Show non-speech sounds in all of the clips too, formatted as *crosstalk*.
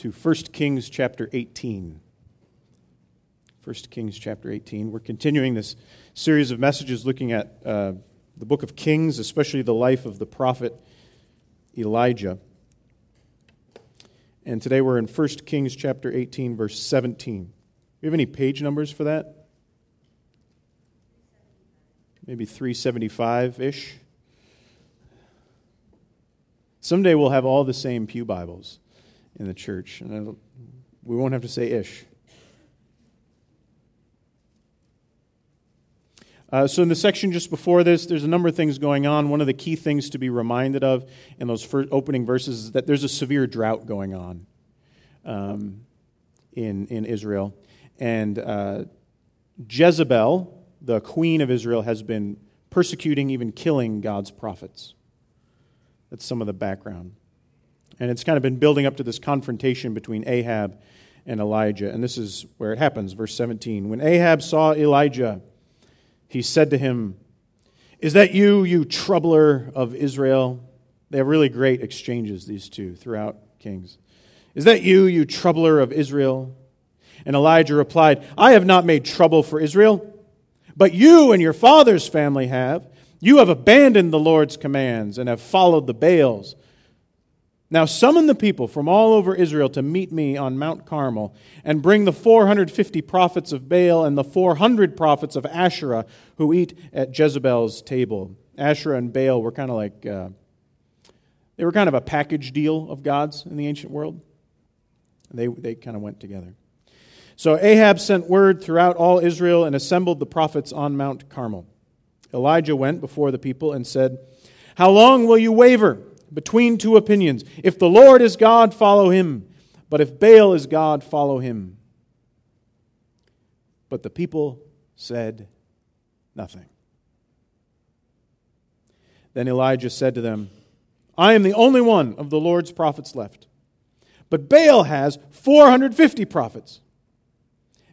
to 1 Kings chapter 18. 1 Kings chapter 18. We're continuing this series of messages looking at uh, the book of Kings, especially the life of the prophet Elijah. And today we're in 1 Kings chapter 18, verse 17. Do you have any page numbers for that? Maybe 375 ish. Someday we'll have all the same Pew Bibles in the church, and we won't have to say ish. Uh, so, in the section just before this, there's a number of things going on. One of the key things to be reminded of in those first opening verses is that there's a severe drought going on um, in, in Israel. And uh, Jezebel, the queen of Israel, has been persecuting, even killing God's prophets. That's some of the background. And it's kind of been building up to this confrontation between Ahab and Elijah. And this is where it happens, verse 17. When Ahab saw Elijah, he said to him, Is that you, you troubler of Israel? They have really great exchanges, these two, throughout Kings. Is that you, you troubler of Israel? And Elijah replied, I have not made trouble for Israel, but you and your father's family have. You have abandoned the Lord's commands and have followed the Baals. Now summon the people from all over Israel to meet me on Mount Carmel, and bring the 450 prophets of Baal and the 400 prophets of Asherah who eat at Jezebel's table. Asherah and Baal were kind of like, uh, they were kind of a package deal of gods in the ancient world. They, they kind of went together. So Ahab sent word throughout all Israel and assembled the prophets on Mount Carmel. Elijah went before the people and said, How long will you waver? Between two opinions. If the Lord is God, follow him. But if Baal is God, follow him. But the people said nothing. Then Elijah said to them, I am the only one of the Lord's prophets left. But Baal has 450 prophets.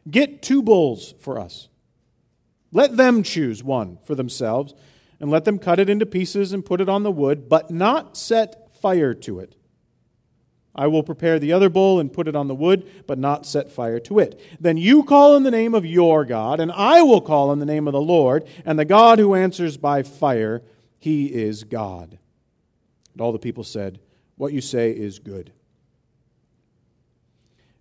Get two bulls for us. Let them choose one for themselves and let them cut it into pieces and put it on the wood, but not set fire to it. I will prepare the other bull and put it on the wood, but not set fire to it. Then you call in the name of your God, and I will call in the name of the Lord, and the God who answers by fire, he is God. And all the people said, What you say is good.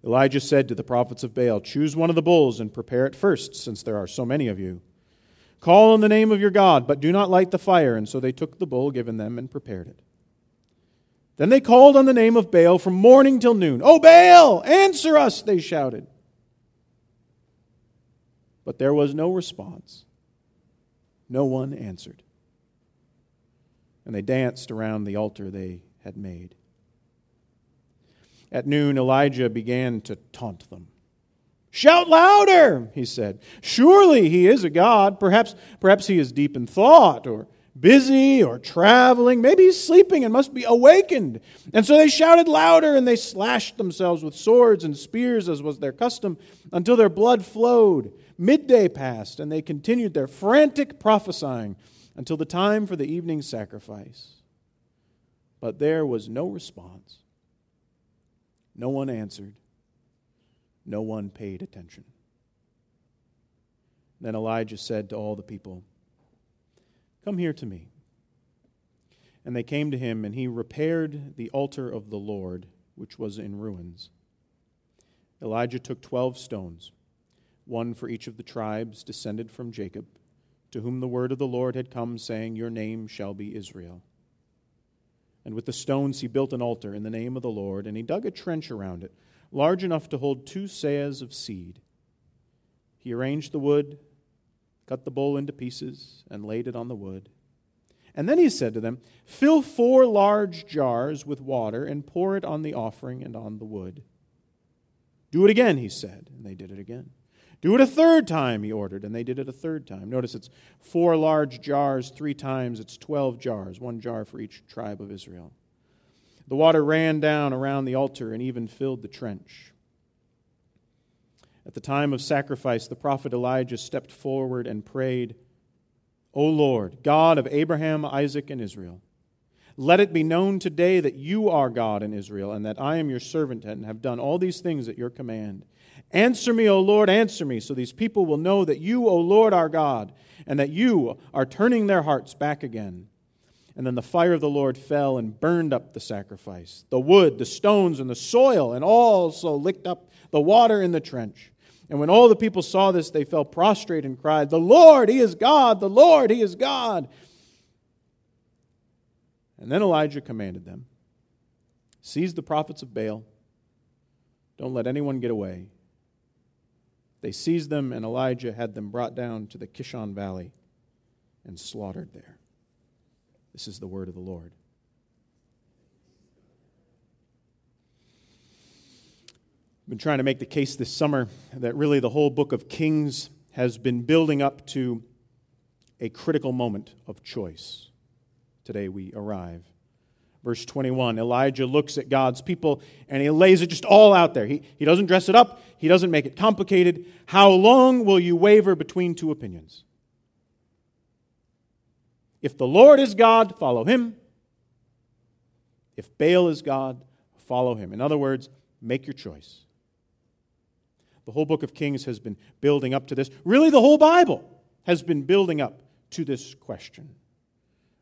Elijah said to the prophets of Baal, Choose one of the bulls and prepare it first, since there are so many of you. Call on the name of your God, but do not light the fire. And so they took the bull given them and prepared it. Then they called on the name of Baal from morning till noon. Oh, Baal, answer us, they shouted. But there was no response. No one answered. And they danced around the altar they had made. At noon, Elijah began to taunt them. Shout louder, he said. Surely he is a God. Perhaps, perhaps he is deep in thought or busy or traveling. Maybe he's sleeping and must be awakened. And so they shouted louder and they slashed themselves with swords and spears, as was their custom, until their blood flowed. Midday passed and they continued their frantic prophesying until the time for the evening sacrifice. But there was no response. No one answered. No one paid attention. Then Elijah said to all the people, Come here to me. And they came to him, and he repaired the altar of the Lord, which was in ruins. Elijah took twelve stones, one for each of the tribes descended from Jacob, to whom the word of the Lord had come, saying, Your name shall be Israel. And with the stones he built an altar in the name of the Lord, and he dug a trench around it large enough to hold two seahs of seed. He arranged the wood, cut the bowl into pieces, and laid it on the wood. And then he said to them, Fill four large jars with water and pour it on the offering and on the wood. Do it again, he said, and they did it again. Do it a third time, he ordered, and they did it a third time. Notice it's four large jars, three times, it's 12 jars, one jar for each tribe of Israel. The water ran down around the altar and even filled the trench. At the time of sacrifice, the prophet Elijah stepped forward and prayed, O Lord, God of Abraham, Isaac, and Israel, Let it be known today that you are God in Israel, and that I am your servant and have done all these things at your command. Answer me, O Lord, answer me, so these people will know that you, O Lord, are God, and that you are turning their hearts back again. And then the fire of the Lord fell and burned up the sacrifice, the wood, the stones, and the soil, and also licked up the water in the trench. And when all the people saw this, they fell prostrate and cried, The Lord, He is God! The Lord, He is God! And then Elijah commanded them Seize the prophets of Baal, don't let anyone get away. They seized them, and Elijah had them brought down to the Kishon Valley and slaughtered there. This is the word of the Lord. I've been trying to make the case this summer that really the whole book of Kings has been building up to a critical moment of choice. Today we arrive. Verse 21 Elijah looks at God's people and he lays it just all out there. He, he doesn't dress it up, he doesn't make it complicated. How long will you waver between two opinions? If the Lord is God, follow him. If Baal is God, follow him. In other words, make your choice. The whole book of Kings has been building up to this. Really, the whole Bible has been building up to this question.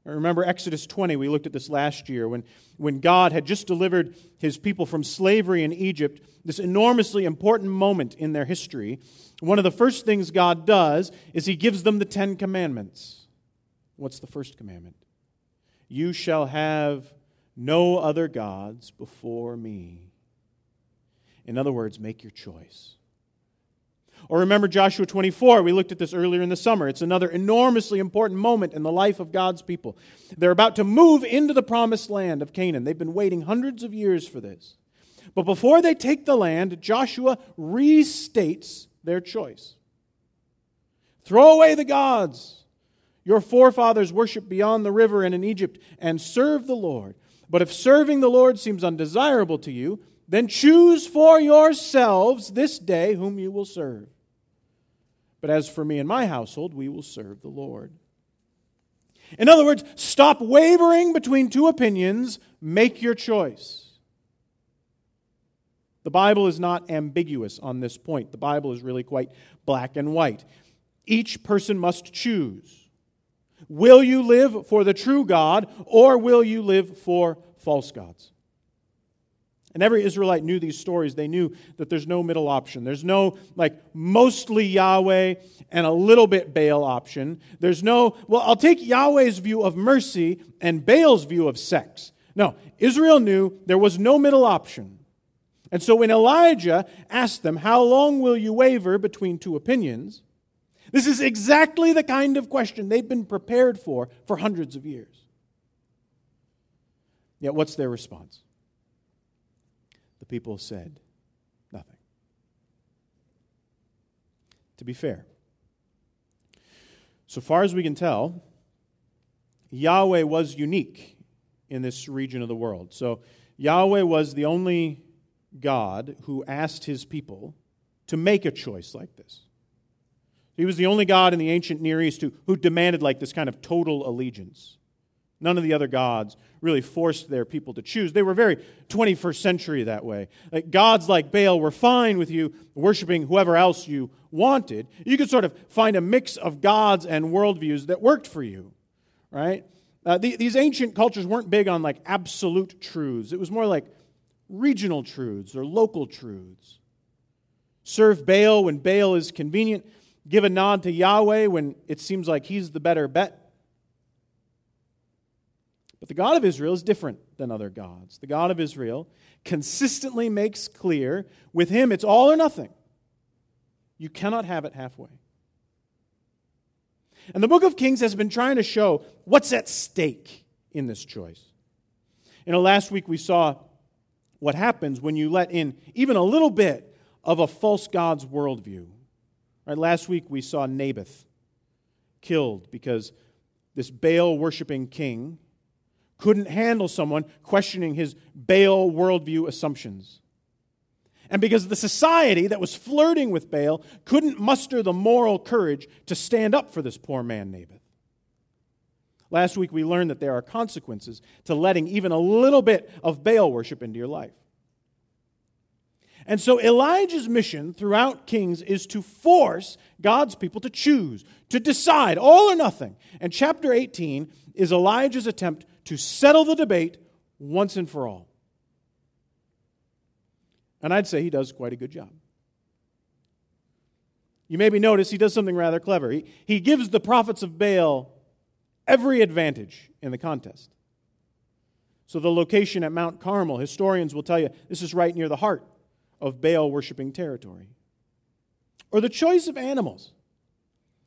Remember Exodus 20, we looked at this last year, when, when God had just delivered his people from slavery in Egypt, this enormously important moment in their history. One of the first things God does is he gives them the Ten Commandments. What's the first commandment? You shall have no other gods before me. In other words, make your choice. Or remember Joshua 24. We looked at this earlier in the summer. It's another enormously important moment in the life of God's people. They're about to move into the promised land of Canaan. They've been waiting hundreds of years for this. But before they take the land, Joshua restates their choice. Throw away the gods your forefathers worshiped beyond the river and in Egypt, and serve the Lord. But if serving the Lord seems undesirable to you, then choose for yourselves this day whom you will serve. But as for me and my household, we will serve the Lord. In other words, stop wavering between two opinions, make your choice. The Bible is not ambiguous on this point. The Bible is really quite black and white. Each person must choose. Will you live for the true God or will you live for false gods? And every Israelite knew these stories. They knew that there's no middle option. There's no, like, mostly Yahweh and a little bit Baal option. There's no, well, I'll take Yahweh's view of mercy and Baal's view of sex. No, Israel knew there was no middle option. And so when Elijah asked them, How long will you waver between two opinions? This is exactly the kind of question they've been prepared for for hundreds of years. Yet, what's their response? The people said nothing. To be fair, so far as we can tell, Yahweh was unique in this region of the world. So, Yahweh was the only God who asked his people to make a choice like this. He was the only God in the ancient Near East who, who demanded like this kind of total allegiance. None of the other gods really forced their people to choose. They were very 21st century that way. Like gods like Baal were fine with you worshiping whoever else you wanted. You could sort of find a mix of gods and worldviews that worked for you, right? Uh, the, these ancient cultures weren't big on like absolute truths. It was more like regional truths or local truths. Serve Baal when Baal is convenient give a nod to Yahweh when it seems like he's the better bet. But the God of Israel is different than other gods. The God of Israel consistently makes clear with him it's all or nothing. You cannot have it halfway. And the book of Kings has been trying to show what's at stake in this choice. You know, last week we saw what happens when you let in even a little bit of a false God's worldview. Right, last week we saw Naboth killed because this Baal worshiping king couldn't handle someone questioning his Baal worldview assumptions. And because the society that was flirting with Baal couldn't muster the moral courage to stand up for this poor man, Naboth. Last week we learned that there are consequences to letting even a little bit of Baal worship into your life. And so Elijah's mission throughout Kings is to force God's people to choose, to decide, all or nothing. And chapter 18 is Elijah's attempt to settle the debate once and for all. And I'd say he does quite a good job. You maybe notice he does something rather clever. He, he gives the prophets of Baal every advantage in the contest. So, the location at Mount Carmel, historians will tell you this is right near the heart of Baal worshiping territory. Or the choice of animals.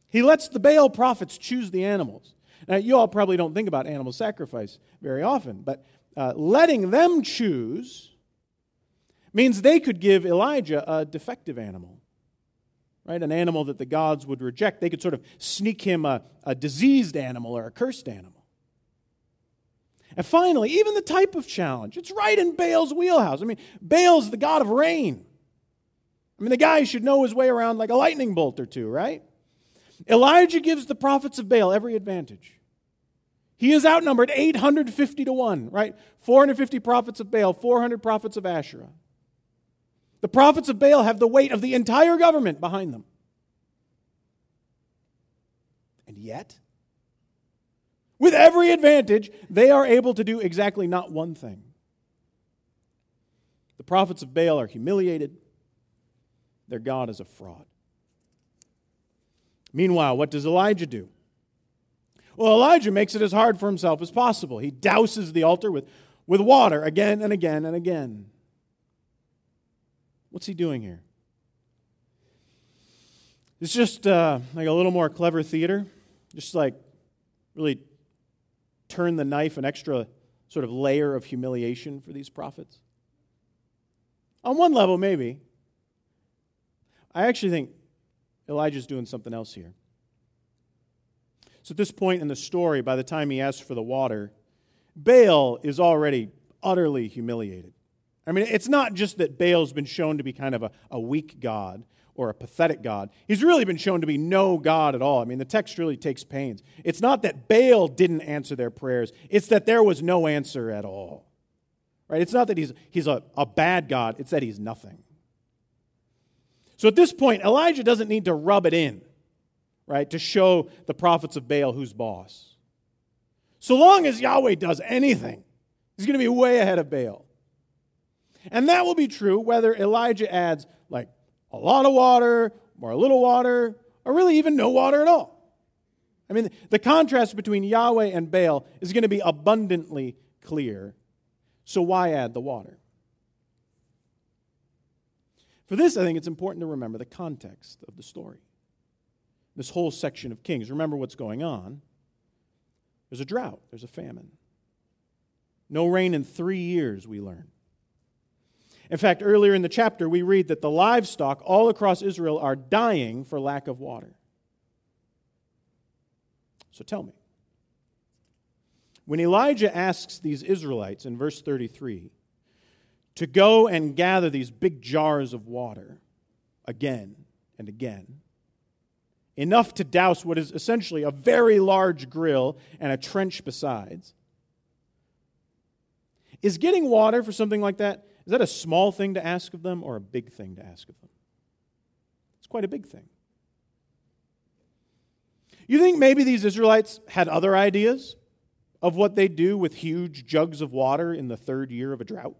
He lets the Baal prophets choose the animals. Now, you all probably don't think about animal sacrifice very often, but uh, letting them choose means they could give Elijah a defective animal, right? An animal that the gods would reject. They could sort of sneak him a, a diseased animal or a cursed animal. And finally, even the type of challenge. It's right in Baal's wheelhouse. I mean, Baal's the god of rain. I mean, the guy should know his way around like a lightning bolt or two, right? Elijah gives the prophets of Baal every advantage. He is outnumbered 850 to 1, right? 450 prophets of Baal, 400 prophets of Asherah. The prophets of Baal have the weight of the entire government behind them. And yet, with every advantage, they are able to do exactly not one thing. The prophets of Baal are humiliated, their God is a fraud. Meanwhile, what does Elijah do? Well, Elijah makes it as hard for himself as possible. He douses the altar with, with water again and again and again. What's he doing here? It's just uh, like a little more clever theater, just like really turn the knife an extra sort of layer of humiliation for these prophets? On one level, maybe. I actually think Elijah's doing something else here. So, at this point in the story, by the time he asks for the water, Baal is already utterly humiliated. I mean, it's not just that Baal's been shown to be kind of a, a weak God or a pathetic God. He's really been shown to be no God at all. I mean, the text really takes pains. It's not that Baal didn't answer their prayers, it's that there was no answer at all. Right? It's not that he's, he's a, a bad God, it's that he's nothing. So at this point, Elijah doesn't need to rub it in, right, to show the prophets of Baal who's boss. So long as Yahweh does anything, he's going to be way ahead of Baal. And that will be true whether Elijah adds like a lot of water or a little water, or really even no water at all. I mean, the contrast between Yahweh and Baal is going to be abundantly clear. So, why add the water? For this, I think it's important to remember the context of the story. This whole section of Kings. Remember what's going on. There's a drought, there's a famine. No rain in three years, we learn. In fact, earlier in the chapter, we read that the livestock all across Israel are dying for lack of water. So tell me. When Elijah asks these Israelites in verse 33 to go and gather these big jars of water again and again, enough to douse what is essentially a very large grill and a trench besides, is getting water for something like that is that a small thing to ask of them or a big thing to ask of them? It's quite a big thing. You think maybe these Israelites had other ideas of what they'd do with huge jugs of water in the third year of a drought?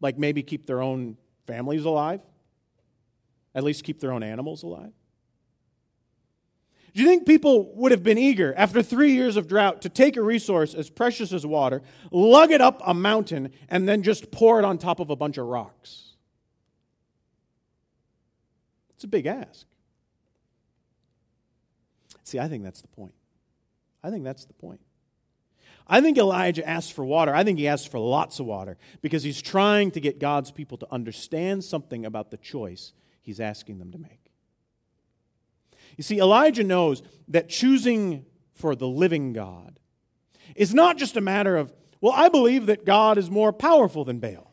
Like maybe keep their own families alive? At least keep their own animals alive? Do you think people would have been eager, after three years of drought, to take a resource as precious as water, lug it up a mountain, and then just pour it on top of a bunch of rocks? It's a big ask. See, I think that's the point. I think that's the point. I think Elijah asked for water. I think he asked for lots of water because he's trying to get God's people to understand something about the choice he's asking them to make. You see, Elijah knows that choosing for the living God is not just a matter of, well, I believe that God is more powerful than Baal.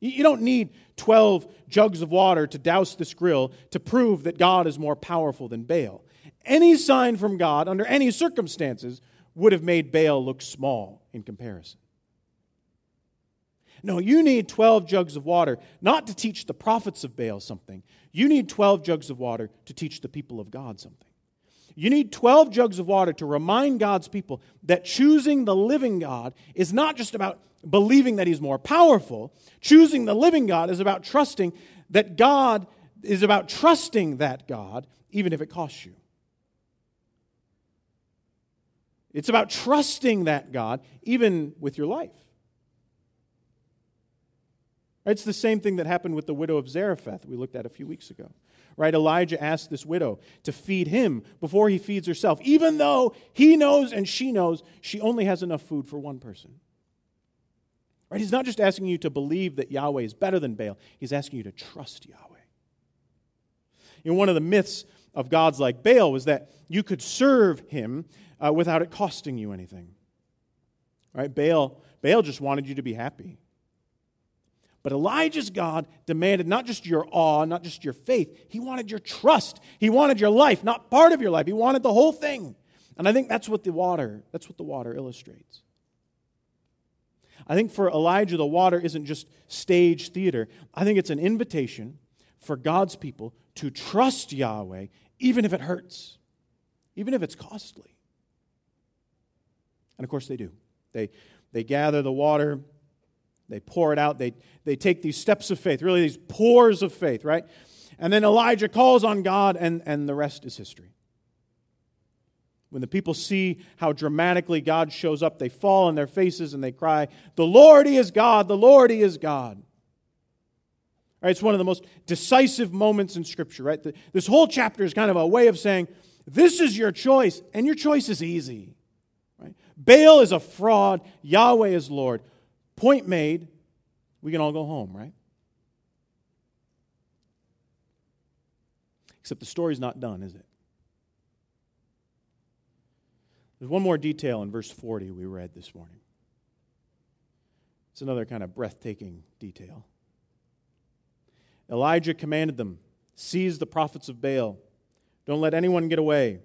You don't need 12 jugs of water to douse this grill to prove that God is more powerful than Baal. any sign from God under any circumstances would have made Baal look small in comparison. No, you need 12 jugs of water, not to teach the prophets of Baal something. You need 12 jugs of water to teach the people of God something. You need 12 jugs of water to remind God's people that choosing the living God is not just about believing that He's more powerful. Choosing the living God is about trusting that God is about trusting that God, even if it costs you. It's about trusting that God, even with your life. It's the same thing that happened with the widow of Zarephath we looked at a few weeks ago. Right? Elijah asked this widow to feed him before he feeds herself, even though he knows and she knows she only has enough food for one person. Right? He's not just asking you to believe that Yahweh is better than Baal, he's asking you to trust Yahweh. You know, one of the myths of gods like Baal was that you could serve him uh, without it costing you anything. Right? Baal, Baal just wanted you to be happy. But Elijah's God demanded not just your awe, not just your faith, he wanted your trust. He wanted your life, not part of your life. He wanted the whole thing. And I think that's what the water, that's what the water illustrates. I think for Elijah the water isn't just stage theater. I think it's an invitation for God's people to trust Yahweh even if it hurts, even if it's costly. And of course they do. They they gather the water they pour it out. They, they take these steps of faith, really these pours of faith, right? And then Elijah calls on God, and, and the rest is history. When the people see how dramatically God shows up, they fall on their faces and they cry, The Lord, He is God! The Lord, He is God! Right, it's one of the most decisive moments in Scripture, right? The, this whole chapter is kind of a way of saying, This is your choice, and your choice is easy. Right? Baal is a fraud, Yahweh is Lord. Point made, we can all go home, right? Except the story's not done, is it? There's one more detail in verse 40 we read this morning. It's another kind of breathtaking detail. Elijah commanded them seize the prophets of Baal, don't let anyone get away.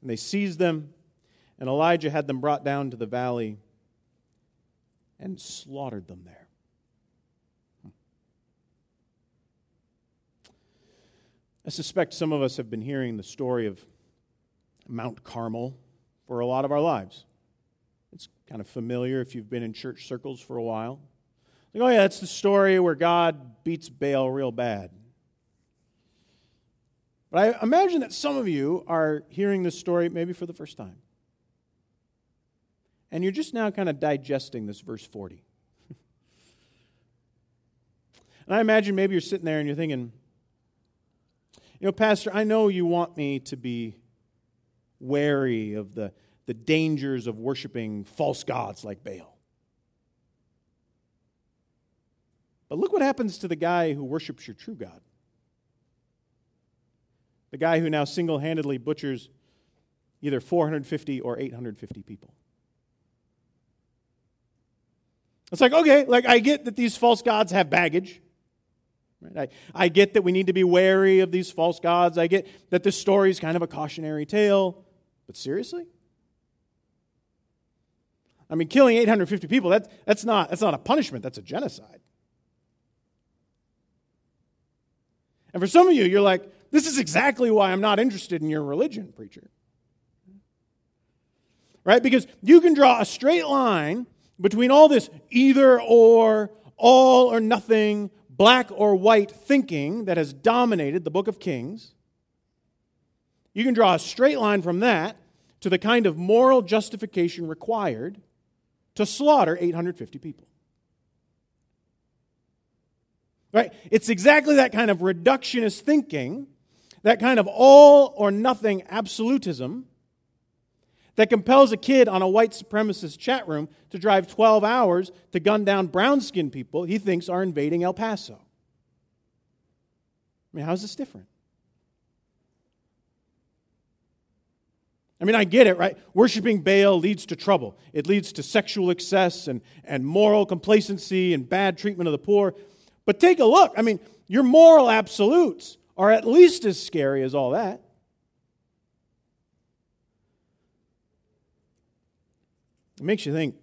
And they seized them, and Elijah had them brought down to the valley and slaughtered them there. I suspect some of us have been hearing the story of Mount Carmel for a lot of our lives. It's kind of familiar if you've been in church circles for a while. Like, oh, yeah, that's the story where God beats Baal real bad. But I imagine that some of you are hearing this story maybe for the first time and you're just now kind of digesting this verse 40. *laughs* and I imagine maybe you're sitting there and you're thinking, you know, Pastor, I know you want me to be wary of the, the dangers of worshiping false gods like Baal. But look what happens to the guy who worships your true God. The guy who now single handedly butchers either 450 or 850 people. It's like, okay, like I get that these false gods have baggage. Right? I, I get that we need to be wary of these false gods. I get that this story is kind of a cautionary tale. But seriously? I mean, killing 850 people, that, that's, not, that's not a punishment, that's a genocide. And for some of you, you're like, this is exactly why I'm not interested in your religion, preacher. Right? Because you can draw a straight line between all this either or, all or nothing, black or white thinking that has dominated the book of Kings, you can draw a straight line from that to the kind of moral justification required to slaughter 850 people. Right? It's exactly that kind of reductionist thinking, that kind of all or nothing absolutism that compels a kid on a white supremacist chat room to drive 12 hours to gun down brown skinned people he thinks are invading El Paso. I mean, how is this different? I mean, I get it, right? Worshipping Baal leads to trouble. It leads to sexual excess and, and moral complacency and bad treatment of the poor. But take a look. I mean, your moral absolutes are at least as scary as all that. It makes you think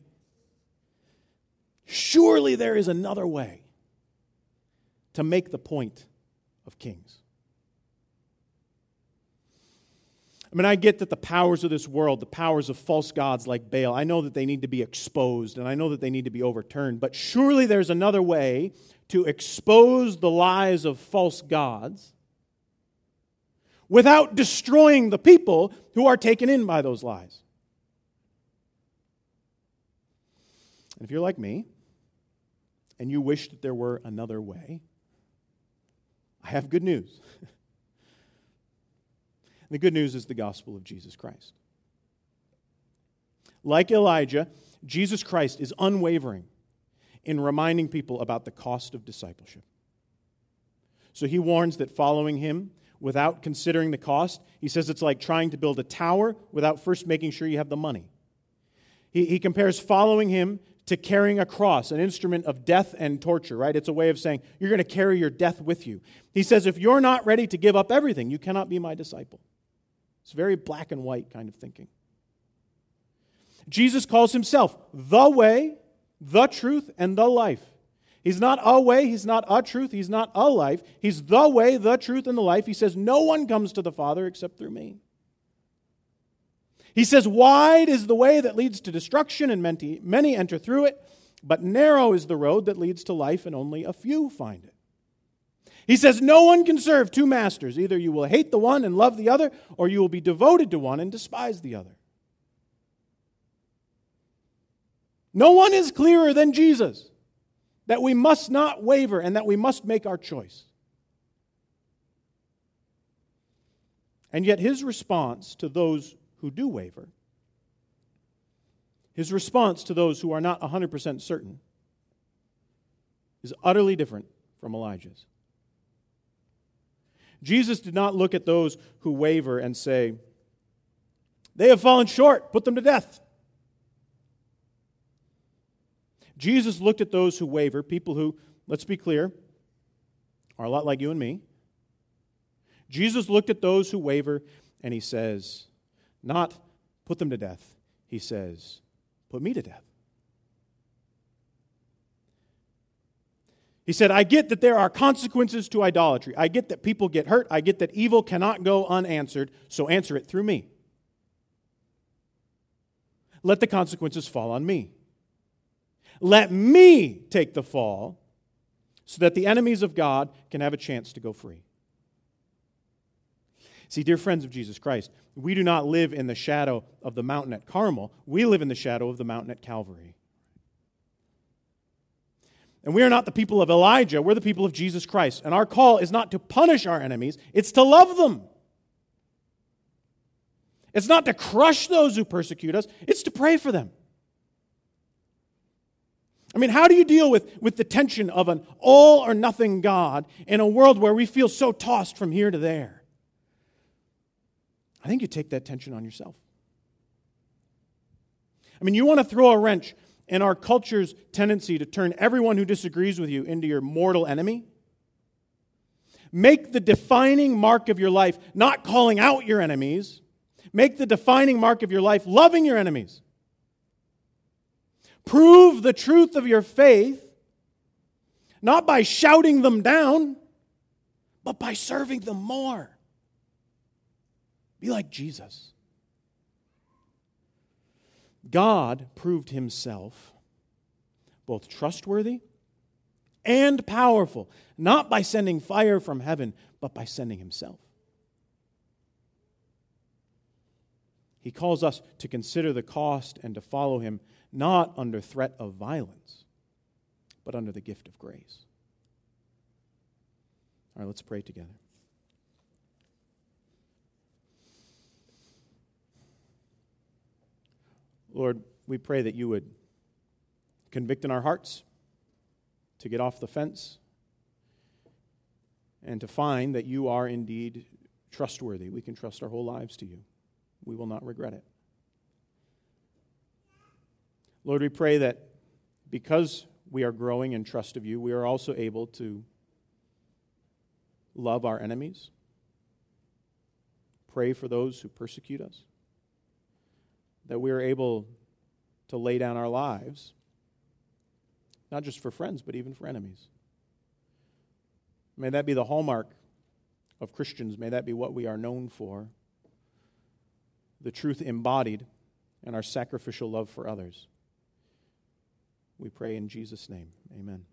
surely there is another way to make the point of kings. I mean, I get that the powers of this world, the powers of false gods like Baal, I know that they need to be exposed and I know that they need to be overturned, but surely there's another way to expose the lies of false gods without destroying the people who are taken in by those lies. And if you're like me and you wish that there were another way, I have good news. *laughs* the good news is the gospel of Jesus Christ. Like Elijah, Jesus Christ is unwavering in reminding people about the cost of discipleship. So he warns that following him without considering the cost, he says it's like trying to build a tower without first making sure you have the money. He, he compares following him to carrying a cross, an instrument of death and torture, right? It's a way of saying you're going to carry your death with you. He says, if you're not ready to give up everything, you cannot be my disciple. It's very black and white kind of thinking. Jesus calls himself the way, the truth, and the life. He's not a way, he's not a truth, he's not a life. He's the way, the truth, and the life. He says, No one comes to the Father except through me. He says, Wide is the way that leads to destruction, and many enter through it, but narrow is the road that leads to life, and only a few find it. He says, No one can serve two masters. Either you will hate the one and love the other, or you will be devoted to one and despise the other. No one is clearer than Jesus that we must not waver and that we must make our choice. And yet, his response to those who do waver, his response to those who are not 100% certain, is utterly different from Elijah's. Jesus did not look at those who waver and say, They have fallen short, put them to death. Jesus looked at those who waver, people who, let's be clear, are a lot like you and me. Jesus looked at those who waver and he says, not put them to death. He says, put me to death. He said, I get that there are consequences to idolatry. I get that people get hurt. I get that evil cannot go unanswered, so answer it through me. Let the consequences fall on me. Let me take the fall so that the enemies of God can have a chance to go free. See, dear friends of Jesus Christ, we do not live in the shadow of the mountain at Carmel, we live in the shadow of the mountain at Calvary. And we are not the people of Elijah, we're the people of Jesus Christ. And our call is not to punish our enemies, it's to love them. It's not to crush those who persecute us, it's to pray for them. I mean, how do you deal with, with the tension of an all or nothing God in a world where we feel so tossed from here to there? I think you take that tension on yourself. I mean, you want to throw a wrench in our culture's tendency to turn everyone who disagrees with you into your mortal enemy? Make the defining mark of your life not calling out your enemies. Make the defining mark of your life loving your enemies. Prove the truth of your faith not by shouting them down, but by serving them more. Be like Jesus. God proved himself both trustworthy and powerful, not by sending fire from heaven, but by sending himself. He calls us to consider the cost and to follow him not under threat of violence, but under the gift of grace. All right, let's pray together. Lord, we pray that you would convict in our hearts to get off the fence and to find that you are indeed trustworthy. We can trust our whole lives to you. We will not regret it. Lord, we pray that because we are growing in trust of you, we are also able to love our enemies, pray for those who persecute us that we are able to lay down our lives, not just for friends, but even for enemies. May that be the hallmark of Christians. May that be what we are known for the truth embodied in our sacrificial love for others. We pray in Jesus' name. Amen.